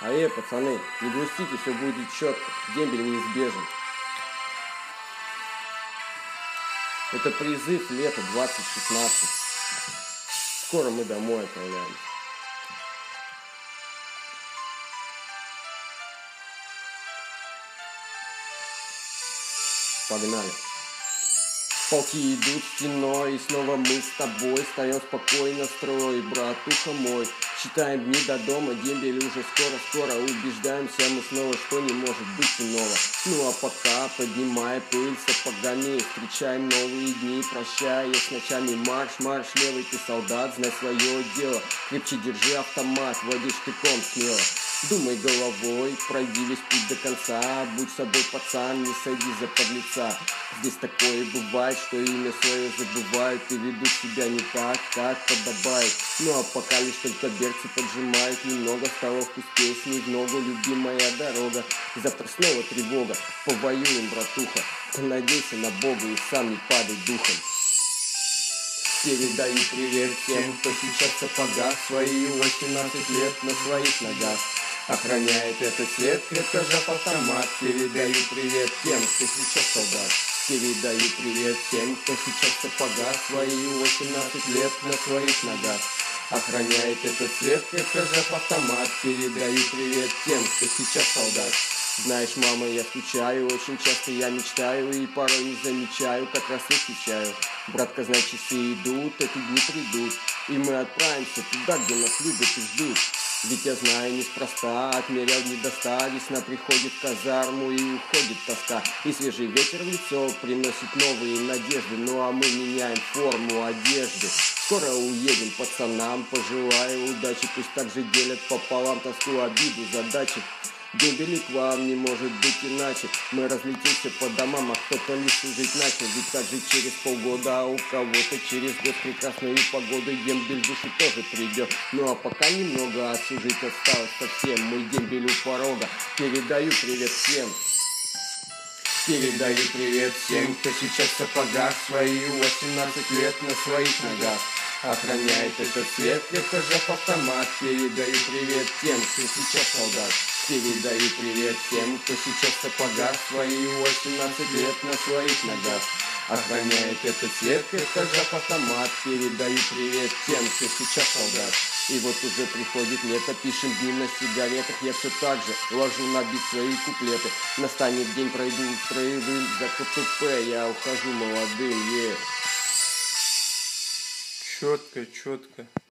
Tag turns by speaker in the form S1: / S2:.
S1: А эй, пацаны, не грустите, все будет четко. Дембель неизбежен. Это призыв лета 2016. Скоро мы домой отправляемся. Погнали. Полки идут стеной, и снова мы с тобой. Встаем спокойно строй, братуха мой. Считаем дни до дома, дембель уже скоро-скоро Убеждаемся мы снова, что не может быть иного. Ну а пока, поднимая пыль сапогами. Встречаем новые дни, прощаясь с ночами Марш-марш, левый ты солдат, знай свое дело. Крепче держи автомат, водишь штыком смело Думай головой, пройди весь путь до конца. Будь собой пацан, не сойди за подлеца. Здесь такое бывает, что имя свое забывают И ведут себя не так, как подобает. Ну а пока лишь только берцы поджимают Немного стало вкус песни, в ногу любимая дорога. Завтра снова тревога, повоюем, братуха. Надейся на Бога и сам не падай духом. Передаю привет тем, кто сейчас в сапогах Свои 18 лет на своих ногах Охраняет этот свет, крепко жав автомат Передаю привет тем, кто сейчас солдат. Передаю привет всем, кто сейчас в сапогах Свои 18 лет на своих ногах. Охраняет этот свет, крепко жав автомат. Передаю привет тем, кто сейчас солдат. Знаешь, мама, я скучаю, очень часто я мечтаю И порой не замечаю, как раз не встречаю Братка, знай, часы идут, эти дни придут И мы отправимся туда, где нас любят и ждут ведь я знаю неспроста, отмерял не Весна приходит в казарму и уходит тоска. И свежий ветер в лицо приносит новые надежды. Ну а мы меняем форму одежды. Скоро уедем пацанам, пожелаю удачи. Пусть также делят пополам тоску, обиду, задачи Дембели к вам не может быть иначе. Мы разлетимся по домам, а кто-то лишь служить начал. Ведь также через полгода, а у кого-то через год. Прекрасную погоду Дембель души тоже придет. Ну а пока немного отслужить осталось совсем. Мой дембель у порога. Передаю привет всем. Передаю привет всем, кто сейчас в сапогах Свои 18 лет на своих ногах. Охраняет этот свет, жав автомат. Передаю привет тем, кто сейчас солдат Передаю привет всем, кто сейчас в сапогах Свои 18 лет на своих ногах. Охраняет этот свет, крепко жав автомат. Передаю привет тем, кто сейчас солдат. И вот уже приходит лето, пишем дни на сигаретах. Я все так же ложу на бит свои куплеты. Настанет день, пройду строевым за КПП Я ухожу молодым, е. Yeah.
S2: Четко, четко.